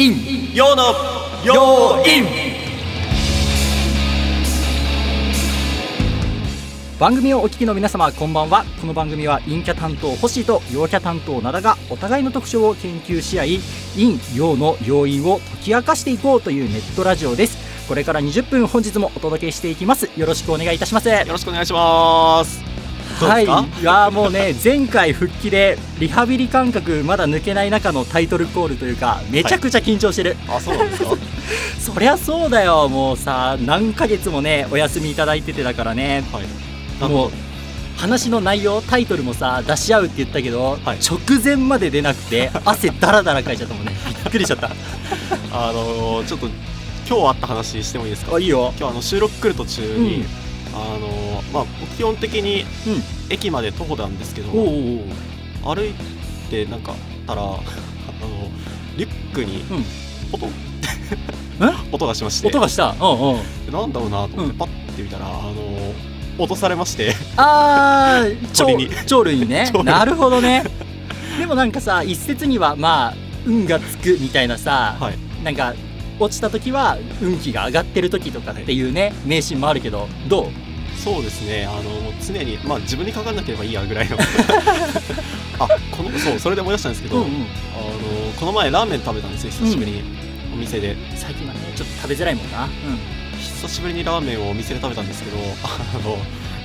イン陽の陽イン番組をお聞きの皆様こんばんは。この番組は陰キャ担当星と陽キャ担当灘がお互いの特徴を研究し合い陰陽の要因を解き明かしていこうというネットラジオです。これから20分本日もお届けしていきます。よろしくお願いいたします。よろしくお願いしますはい、いやーもうね前回復帰でリハビリ感覚まだ抜けない中のタイトルコールというかめちゃくちゃ緊張してる、あそうなんですか？そりゃそうだよ。もうさ何ヶ月もねお休みいただいててだからね。はい。もう話の内容タイトルもさ出し合うって言ったけど、はい。直前まで出なくて 汗だらだらかいちゃったもんね。びっくりしちゃった。あのーちょっと今日あった話してもいいですか？あいいよ。今日あの収録来る途中に、うん。あのーまあ僕基本的にうん。駅まで徒歩なんですけど、おうおうおう。歩いてなんかたら あのリュックに音。がしまして。音がした。うんう。なんだろうなと思っうん。てパッて見たら、あのー落とされまして。あー 鳥に。鳥鳥類ね。なるほどね。でもなんかさ一説にはまあ運がつくみたいなさ、はい。なんか落ちた時は運気が上がってる時とかっていうね迷信もあるけどどう？そうですね。あの常にまあ自分にかかんなければいいやぐらいの。あこのそうそれで思い出したんですけど、うんうん。あのこの前ラーメン食べたんですよ久しぶりに、お店で。最近はねちょっと食べづらいもんな、久しぶりにラーメンをお店で食べたんですけどあの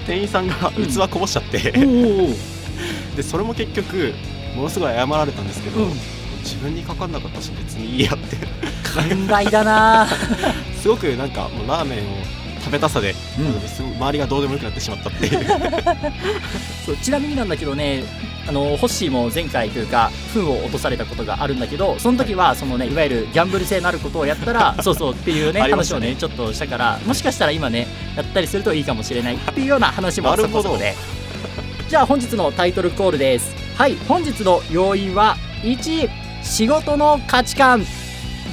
店員さんがうん。器こぼしちゃって、うん、でそれも結局ものすごい謝られたんですけど、うん。自分にかかんなかったし別にいいやって。寛大だな。すごくなんかもうラーメンを食べたさで、うん。周りがどうでもよくなってしまったっていう。そうちなみになんだけどねあのホッシーも前回というか糞を落とされたことがあるんだけどその時はそのねいわゆるギャンブル性のあることをやったら そうそうっていうね話をねちょっとしたからもしかしたら今ねやったりするといいかもしれない っていうような話もなるほどそこそこでじゃあ本日のタイトルコールです。はい本日の要因は1仕事の価値観。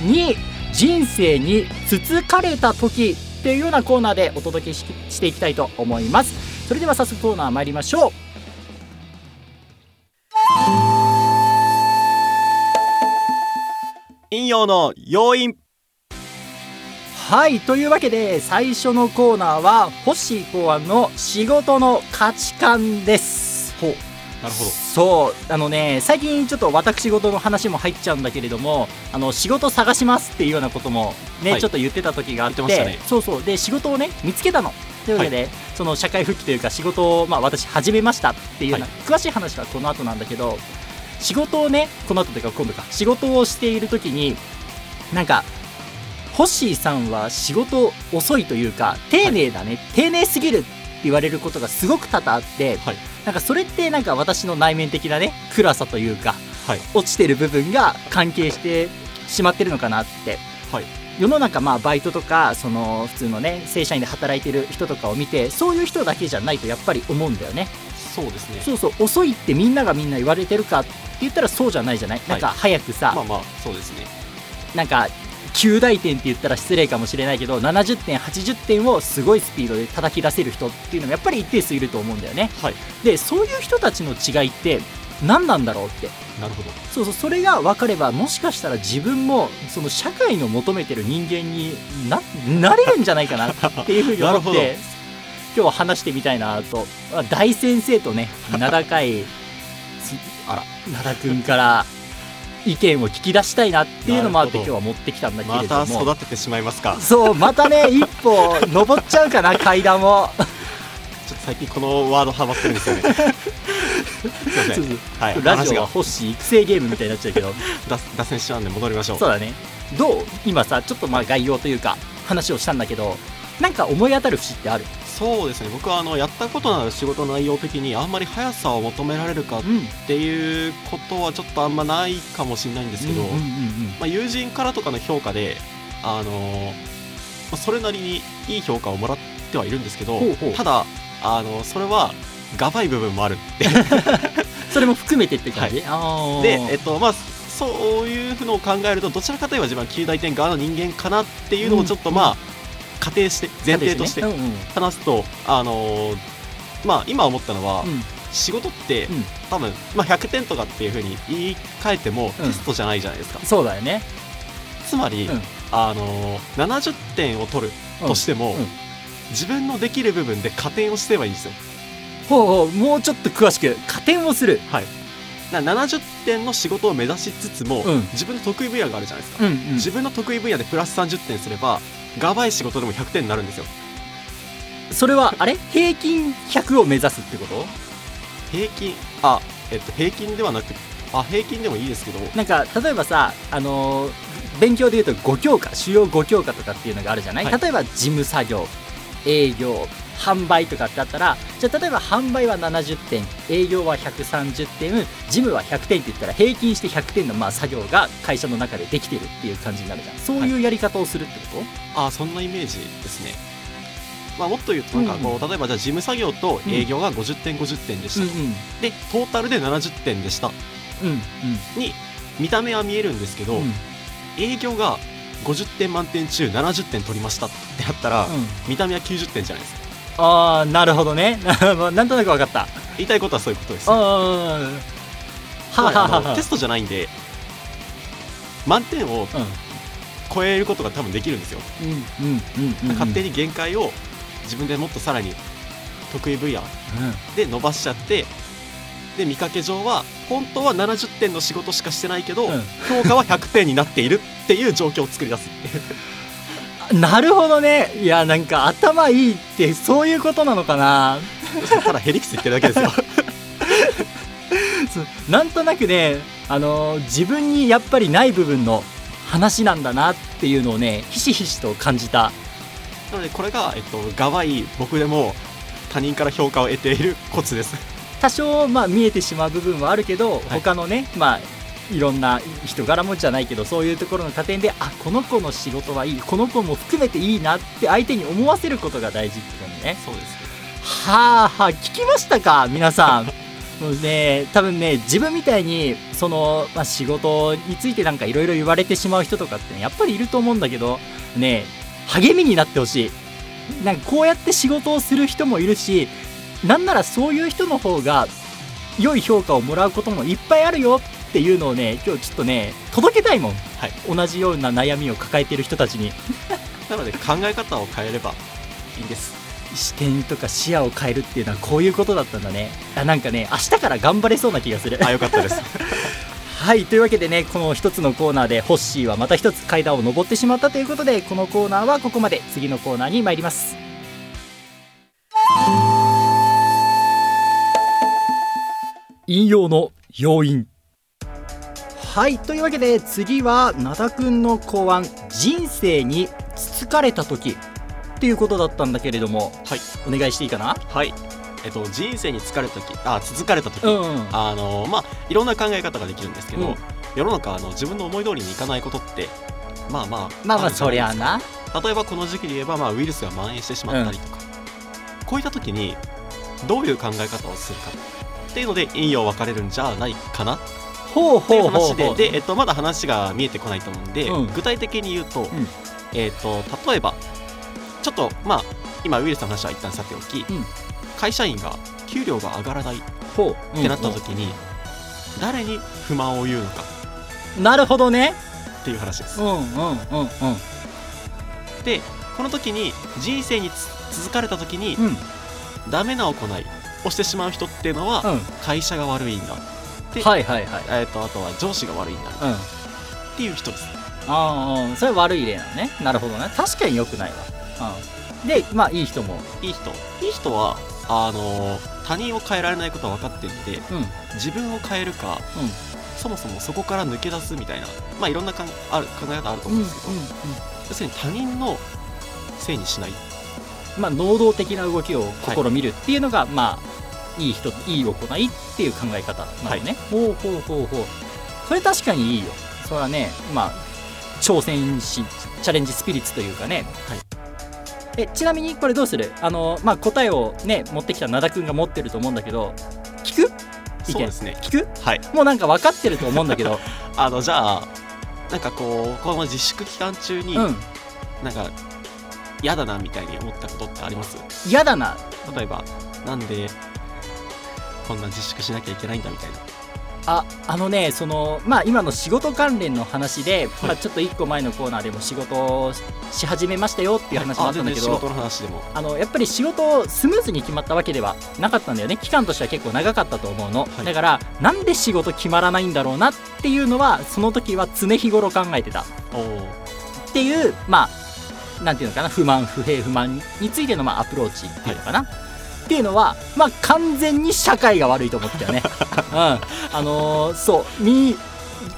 2人生につつかれた時っていうようなコーナーでお届けししていきたいと思います。それでは早速コーナー参りましょう。陰陽の要因。はいというわけで最初のコーナーはホッシー考案の仕事の価値観です。ほうなるほど。そうあのね最近ちょっと私事の話も入っちゃうんだけれどもあの仕事探しますっていうようなこともね、はい。ちょっと言ってた時があってね。そうそう。で仕事をね見つけたの。というわけで、その社会復帰というか仕事を、まあ、私始めましたっていうような、はい。詳しい話はこの後なんだけど仕事をねこの後というか今度か仕事をしている時になんかホッシーさんは仕事遅いというか丁寧だね、丁寧すぎるって言われることがすごく多々あって、はいなんかそれってなんか私の内面的なね暗さというかはい。落ちてる部分が関係してしまってるのかなって。はい。世の中まあバイトとかその普通のね正社員で働いてる人とかを見てそういう人だけじゃないとやっぱり思うんだよね。そうですね。そうそう。遅いってみんながみんな言われてるかって言ったらそうじゃないじゃない、なんか早くさ、まあまあそうですね。なんか9大点って言ったら失礼かもしれないけど70点80点をすごいスピードで叩き出せる人っていうのもやっぱり一定数いると思うんだよね。はい。でそういう人たちの違いって何なんだろうって。なるほど。そうそうそれが分かればもしかしたら自分もその社会の求めてる人間にななれるんじゃないかなっていうふうに思って 今日は話してみたいなと。あ大先生とね名高いつ あら。灘君から意見を聞き出したいなっていうのもあって今日は持ってきたんだけまれども、た育ててしまいますか。そうまたね一歩登っちゃうかな階段を。ちょっと最近このワードハマってるんですよね。すいません。はい。ラジオは欲しい育成ゲームみたいになっちゃうけど。脱脱線しちゃうんで戻りましょう。そうだね。どう今さちょっとまあ概要というか話をしたんだけどなんか思い当たる節ってある？そうですね。僕はあのやったことのある仕事内容的にあんまり速さを求められるかっうん。ていうことはちょっとあんまないかもしれないんですけど、うんうんうん。まあ、友人からとかの評価であのーまあそれなりにいい評価をもらってはいるんですけどただあのそれはがばい部分もあるって。それも含めてって感じ、あー。で、えっとまあ、そういうのを考えるとどちらかといえば自分は9大点側の人間かなっていうのをちょっとまあ、仮定して前提として話すと、あのーまあ、今思ったのは、うん。仕事って、うん。多分、まあ、100点とかっていうふうに言い換えてもうん。テストじゃないじゃないですか、そうだよね。つまり、うん。あの70点を取るとしても、うん。自分のできる部分で加点をすればいいんですよ。ほうほうもうちょっと詳しく。加点をする。はい。な70点の仕事を目指しつつも、うん。自分の得意分野があるじゃないですか、自分の得意分野でプラス30点すればがばい仕事でも100点になるんですよ。それはあれ？平均100を目指すってこと？平均？あえっと平均ではなくあ平均でもいいですけど。なんか例えばさあのー勉強でいうと5教科主要5教科とかっていうのがあるじゃない、はい。例えば事務作業営業販売とかってあったらじゃあ例えば販売は70点営業は130点事務は100点って言ったら平均して100点のまあ作業が会社の中でできてるっていう感じになるじゃん。そういうやり方をするってこと、あそんなイメージですね。まあもっと言うとなんかこう、例えばじゃあ事務作業と営業が50点50点でした、うんでトータルで70点でした。うんうん。に見た目は見えるんですけど、うん。うん営業が50点満点中70点取りましたってやったら、うん。見た目は90点じゃないですかああなるほどね。ま あなんとなく分かった。言いたいことはそういうことです。ああテストじゃないんで満点を超えることが多分できるんですよ、うんうんうん勝手に限界を自分でもっとさらに得意分野で伸ばしちゃってで見かけ上は本当は70点の仕事しかしてないけど、うん。評価は100点になっているっていう状況を作り出す。うんなるほどね。いやなんか頭いいってそういうことなのかな。ただヘリクス言ってるだけですよ。なんとなくねあのー自分にやっぱりない部分の話なんだなっていうのをねひしひしと感じた。なのでこれが、えっと、がわい僕でも他人から評価を得ているコツです。多少まあ見えてしまう部分はあるけど、い他のねまあいろんな人柄もじゃないけどそういうところの加点であこの子の仕事はいいこの子も含めていいなって相手に思わせることが大事ってことね。そうです。はあはあ聞きましたか？皆さん。もうね多分ね自分みたいにその、まあ、仕事についてなんかいろいろ言われてしまう人とかって、ね、やっぱりいると思うんだけどね励みになってほしい。なんかこうやって仕事をする人もいるしなんならそういう人の方が良い評価をもらうこともいっぱいあるよっていうのをね今日ちょっとね届けたいもん、はい。同じような悩みを抱えている人たちに。なので考え方を変えればいいんです。視点とか視野を変えるっていうのはこういうことだったんだね。あなんかね明日から頑張れそうな気がする。あよかったです。はいというわけでねこの一つのコーナーでホッシーはまた一つ階段を上ってしまったということでこのコーナーはここまで。次のコーナーに参ります。引用の要因はいというわけで次は灘くんの考案人生につつかれた時っていうことだったんだけれどもはい。お願いしていいかな？はい。えっと人生に疲れた時あ続かれた時、うんうん。あのまあいろんな考え方ができるんですけど、うん。世の中あの自分の思い通りにいかないことってまあまあまあまあそりゃな。か例えばこの時期で言えば、まあ、ウイルスが蔓延してしまったりとか、こういった時にどういう考え方をするかっていうので引用分かれるんじゃないかなほうほうほう話でで、えっと、まだ話が見えてこないと思うんで、うん。具体的に言うと,、んえっと例えばちょっとまあ今ウイルスの話は一旦さておき、うん。会社員が給料が上がらないっほう。てなった時に、誰に不満を言うのか。なるほどね。っていう話です。うんうんうんうん。でこの時に人生につ続かれた時に、うん。ダメな行いをしてしまう人っていうのは、うん。会社が悪いんだ、ではいはいはい。えー、とあとは上司が悪いんだ。うん。っていう人です。ああそれは悪い例なのね。なるほどね。確かに良くないわ。うん。でまあいい人も。いい人。いい人はあのー他人を変えられないことは分かってるんでうん。うん自分を変えるかそもそもそこから抜け出すみたいなまあいろんなかんある考え方あると思うんですけど、要するに他人のせいにしない。まあ能動的な動きを試みるっていうのが、まあいい人いい行いっていう考え方なのね、ほうほうほうほう。それ確かにいいよ。それはねまあ挑戦しチャレンジスピリッツというかね。はい。えちなみにこれどうする？あのまあ答えをね持ってきた灘くんが持ってると思うんだけど聞く？意見。そうですね。聞く？はい。もうなんか分かってると思うんだけど。あのじゃあなんかこうこの自粛期間中に、うん。なんか嫌だなみたいに思ったことってあります？嫌だな。例えばなんでこんな自粛しなきゃいけないんだみたいな。ああのねそのまあ今の仕事関連の話で、はい、まあ、ちょっと1個前のコーナーでも仕事をし始めましたよっていう話もあったんだけど、仕事の話でも。あのやっぱり仕事をスムーズに決まったわけではなかったんだよね。期間としては結構長かったと思うの、はい、だからなんで仕事決まらないんだろうなっていうのはその時は常日頃考えてた。っていうまあなんていうのかな不満不平不満についてのまあアプローチっていうのかな、はいっていうのは、まあ、完全に社会が悪いと思ったよね。うん、あのー、そう。み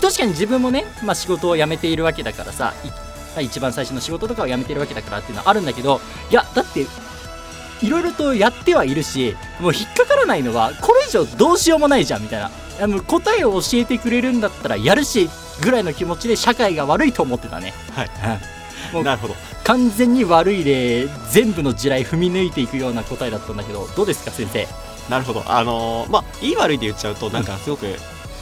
確かに自分もね、まあ、仕事を辞めているわけだからさ一番最初の仕事とかを辞めてるわけだからっていうのはあるんだけどいやだっていろいろとやってはいるしもう引っかからないのはこれ以上どうしようもないじゃんみたいな。あの答えを教えてくれるんだったらやるしぐらいの気持ちで社会が悪いと思ってたね。はい、なるほど完全に悪い例全部の地雷踏み抜いていくような答えだったんだけどどうですか先生？なるほど。あのー、まあいい悪いで言っちゃうとなんかすごく、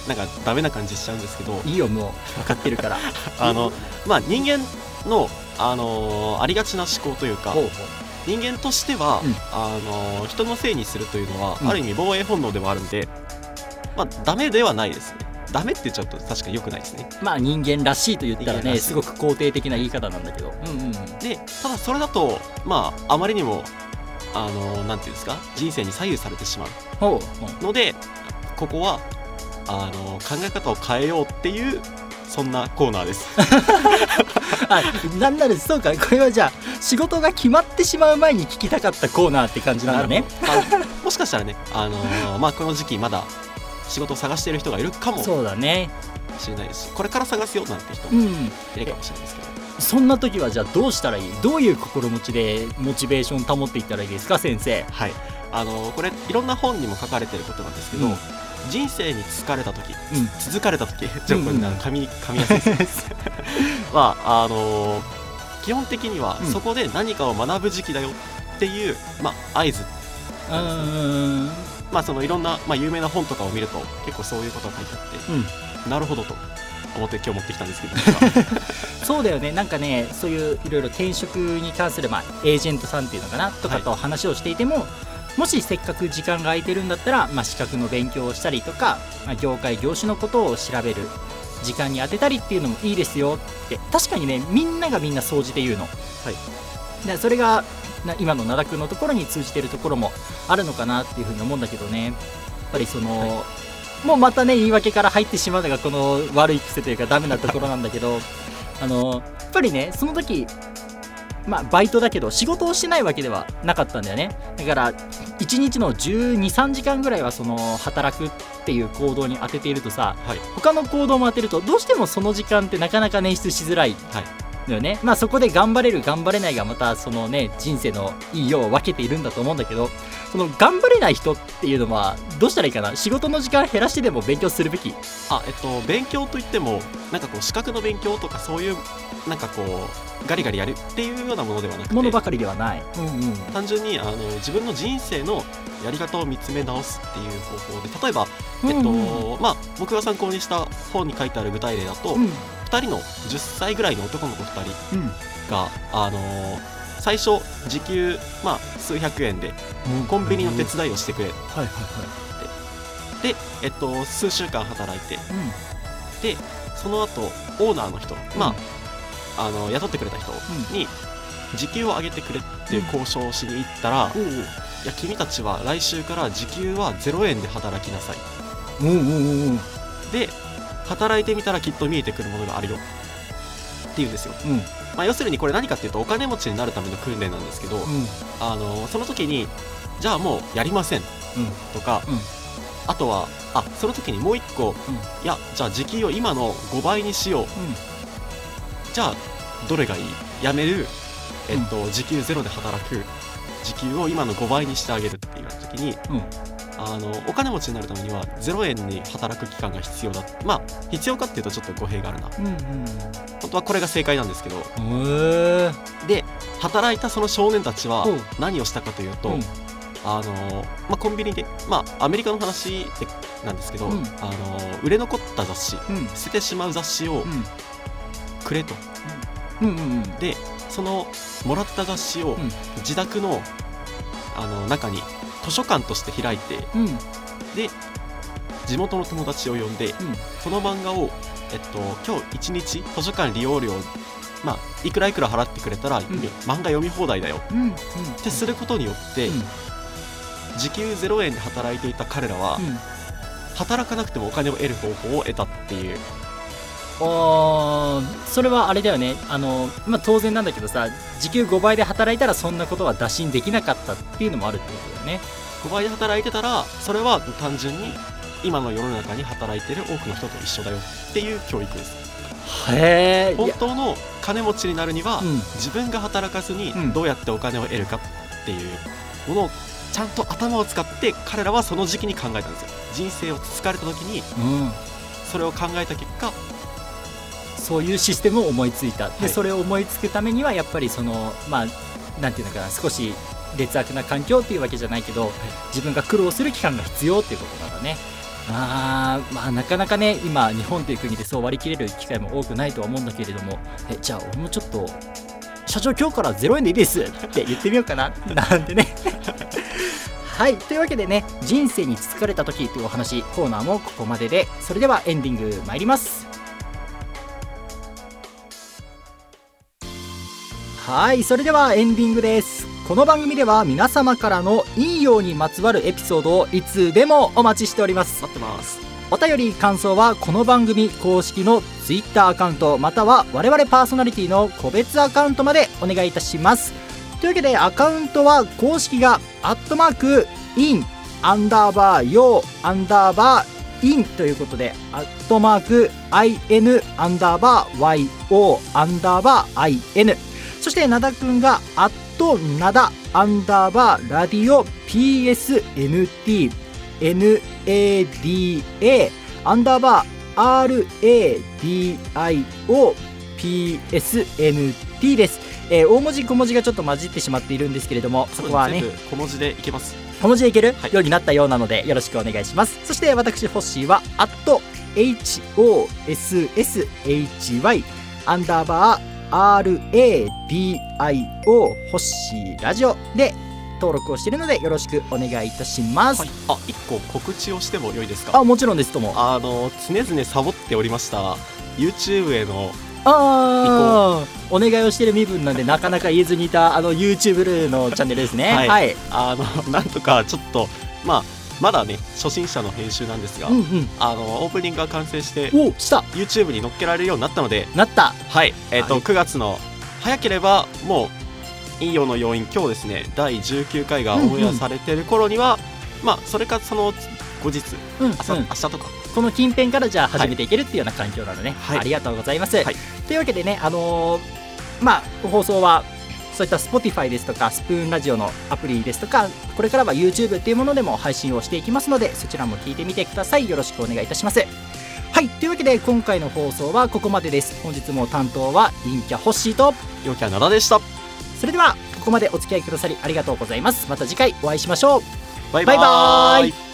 なんかダメな感じしちゃうんですけど。いいよもう。分かってるから。あのまあ人間の、あのー、ありがちな思考というか人間としては、うん、あのー、人のせいにするというのは、うん、ある意味防衛本能でもあるんでまあダメではないですね。ダメって言っちゃうと確かによくないですね。まあ人間らしいと言ったらねすごく肯定的な言い方なんだけど、うんうん、でただそれだとまああまりにもあのなんていうんですか人生に左右されてしまう。のでここはあの考え方を変えようっていうそんなコーナーです。あなんならそうか。これはじゃあ仕事が決まってしまう前に聞きたかったコーナーって感じなんだね、まあ、もしかしたらね、あのー、まあ、この時期まだ仕事を探している人がいるかもそうだね。しれないですしこれから探すよなんて人もいるかもしれないですけど、うん、そんな時はじゃあどうしたらいい？どういう心持ちでモチベーション保っていったらいいですか先生？はい。あのこれいろんな本にも書かれてることなんですけど、うん、人生に疲れた時、うん、続かれた時じゃあこれ噛み噛みやすいです。はあの基本的にはそこで何かを学ぶ時期だよっていう、まあ、合図。うん。まあ、そのいろんな、まあ、有名な本とかを見ると結構そういうことが書いてあって、うん、なるほどと思って今日持ってきたんですけど そうだよね。なんかねそういういろいろ転職に関する、まあ、エージェントさんっていうのかなとかと話をしていても、はい、もしせっかく時間が空いてるんだったら、まあ、資格の勉強をしたりとか、まあ、業界業種のことを調べる時間に当てたりっていうのもいいですよって。確かにねみんながみんな掃除で言うの。はい。でそれがな今の灘君のところに通じてるところもあるのかなっていうふうに思うんだけどね。やっぱりその、はい、もうまたね言い訳から入ってしまうのがこの悪い癖というかダメなところなんだけどあのやっぱりねその時まあ、バイトだけど仕事をしてないわけではなかったんだよね。だから1日の1 2 3時間ぐらいはその働くっていう行動に当てているとさ、はい、他の行動も当てるとどうしてもその時間ってなかなか捻出しづらい、はいだよねまあそこで頑張れる頑張れないがまたそのね人生のいいよう分けているんだと思うんだけどその頑張れない人っていうのはどうしたらいいかな？仕事の時間減らしてでも勉強するべき？あえっと勉強といってもなんかこう資格の勉強とかそういうなんかこうガリガリやるっていうようなものではなくてものばかりではない、うんうん、単純にあの自分の人生のやり方を見つめ直すっていう方法で例えば、えっと、うん。うん、まあ、僕が参考にした本に書いてある具体例だと、うん。2人の10歳ぐらいの男の子2人が、うん、あのー、最初時給、まあ、数百円でコンビニの手伝いをしてくれ、うん、はいはいはい。で、えっと、数週間働いて、うん、でその後オーナーの人、まああの雇ってくれた人に時給を上げてくれっていう交渉をしに行ったら、いや君たちは来週から時給は0円で働きなさい、で働いてみたらきっと見えてくるものがあるよっていうんですよ、うん。まあ、要するにこれ何かっていうとお金持ちになるための訓練なんですけど、うん、あのその時にじゃあもうやりません。とか、うん、あとはあその時にもう一個、いやじゃあ時給を今の5倍にしよう、じゃあどれがいい？やめる、えっと時給ゼロで働く。時給を今の5倍にしてあげるっていう時に、あのお金持ちになるためには0円に働く期間が必要だ。まあ必要かっていうとちょっと語弊があるな、うんうん、本当はこれが正解なんですけど。で働いたその少年たちは何をしたかというと、うん、あのまあ、コンビニで、まあ、アメリカの話でなんですけど、うん、あの売れ残った雑誌、うん、捨ててしまう雑誌をくれと、うん。うんうん、でそのもらった雑誌を自宅のあの中に図書館として開いて、うん、で地元の友達を呼んで、うん。その漫画を、えっと、今日一日図書館利用料まあいくらいくら払ってくれたら、漫画読み放題だよ。うんうん。ってすることによって、うん。時給0円で働いていた彼らは、うん。働かなくてもお金を得る方法を得たっていうあーそれはあれだよね。あの、まあ、当然なんだけどさ時給5倍で働いたらそんなことは打診できなかったっていうのもあるってことだよね。5倍で働いてたらそれは単純に今の世の中に働いてる多くの人と一緒だよっていう教育です。へえ本当の金持ちになるには、うん。自分が働かずにうん。どうやってお金を得るかっていうものをちゃんと頭を使って彼らはその時期に考えたんですよ。人生をつかれた時にうん。それを考えた結果そういうシステムを思いついた。で、はい。それを思いつくためにはやっぱりそのまあなんていうのかな少し劣悪な環境っていうわけじゃないけど、自分が苦労する期間が必要っていうことなんだね。あーまあなかなかね今日本という国でそう割り切れる機会も多くないとは思うんだけれどもえじゃあ俺もちょっと社長今日から0円でいいですって言ってみようかな。なんてね。はいというわけでね人生に疲れた時というお話コーナーもここまでで。それではエンディング参りますはいそれではエンディングです。この番組では皆様からのいいようにまつわるエピソードをいつでもお待ちしております。待ってます。お便り感想はこの番組公式の Twitter アカウントまたは我々パーソナリティの個別アカウントまでお願いいたします。というわけでアカウントは公式がアットマークインアンダーバーヨーアンダーバーインということでアットマーク IN アンダーバー YO アンダーバー IN そして灘くんがアットナダアンダーバーラディオ PSNT NADA アンダーバー RADIO PSNT です、えー大文字小文字がちょっと混じってしまっているんですけれどもそこはね小文字でいけます。小文字でいける、はい。ようになったようなのでよろしくお願いします。そして私ホッシーは HOSSHY アンダーバー RADIO ホッシーラジオで登録をしているのでよろしくお願いいたします、はい。あ一個告知をしても良いですか？あもちろんですとも。あの常々サボっておりました YouTube へのああお願いをしている身分なんでなかなか言えずにいたあの YouTube のチャンネルですね。はい。はい、あのなんとかちょっとまあまだね初心者の編集なんですが、うんうん。あのオープニングが完成しておした。YouTube に載っけられるようになったのでなった。はい。えっ、と、はい。9月の早ければもう「陰陽の要因」今日ですね第19回がオンエアされてる頃には、まあそれかその後日うん、うん、朝、明日とか。この近辺からじゃあ始めていけるっていうような環境なのね、はいありがとうございます、はいというわけでねあのーまあ放送はそういった Spotify ですとかスプーンラジオのアプリですとかこれからは YouTube っていうものでも配信をしていきますのでそちらも聞いてみてください。よろしくお願いいたします。はい。というわけで今回の放送はここまでです。本日も担当は陰キャホッシーと。陽キャ灘でした。それではここまでお付き合いくださりありがとうございます。また次回お会いしましょう。バイ。バイバーイ